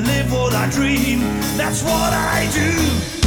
live what I dream. That's what I do.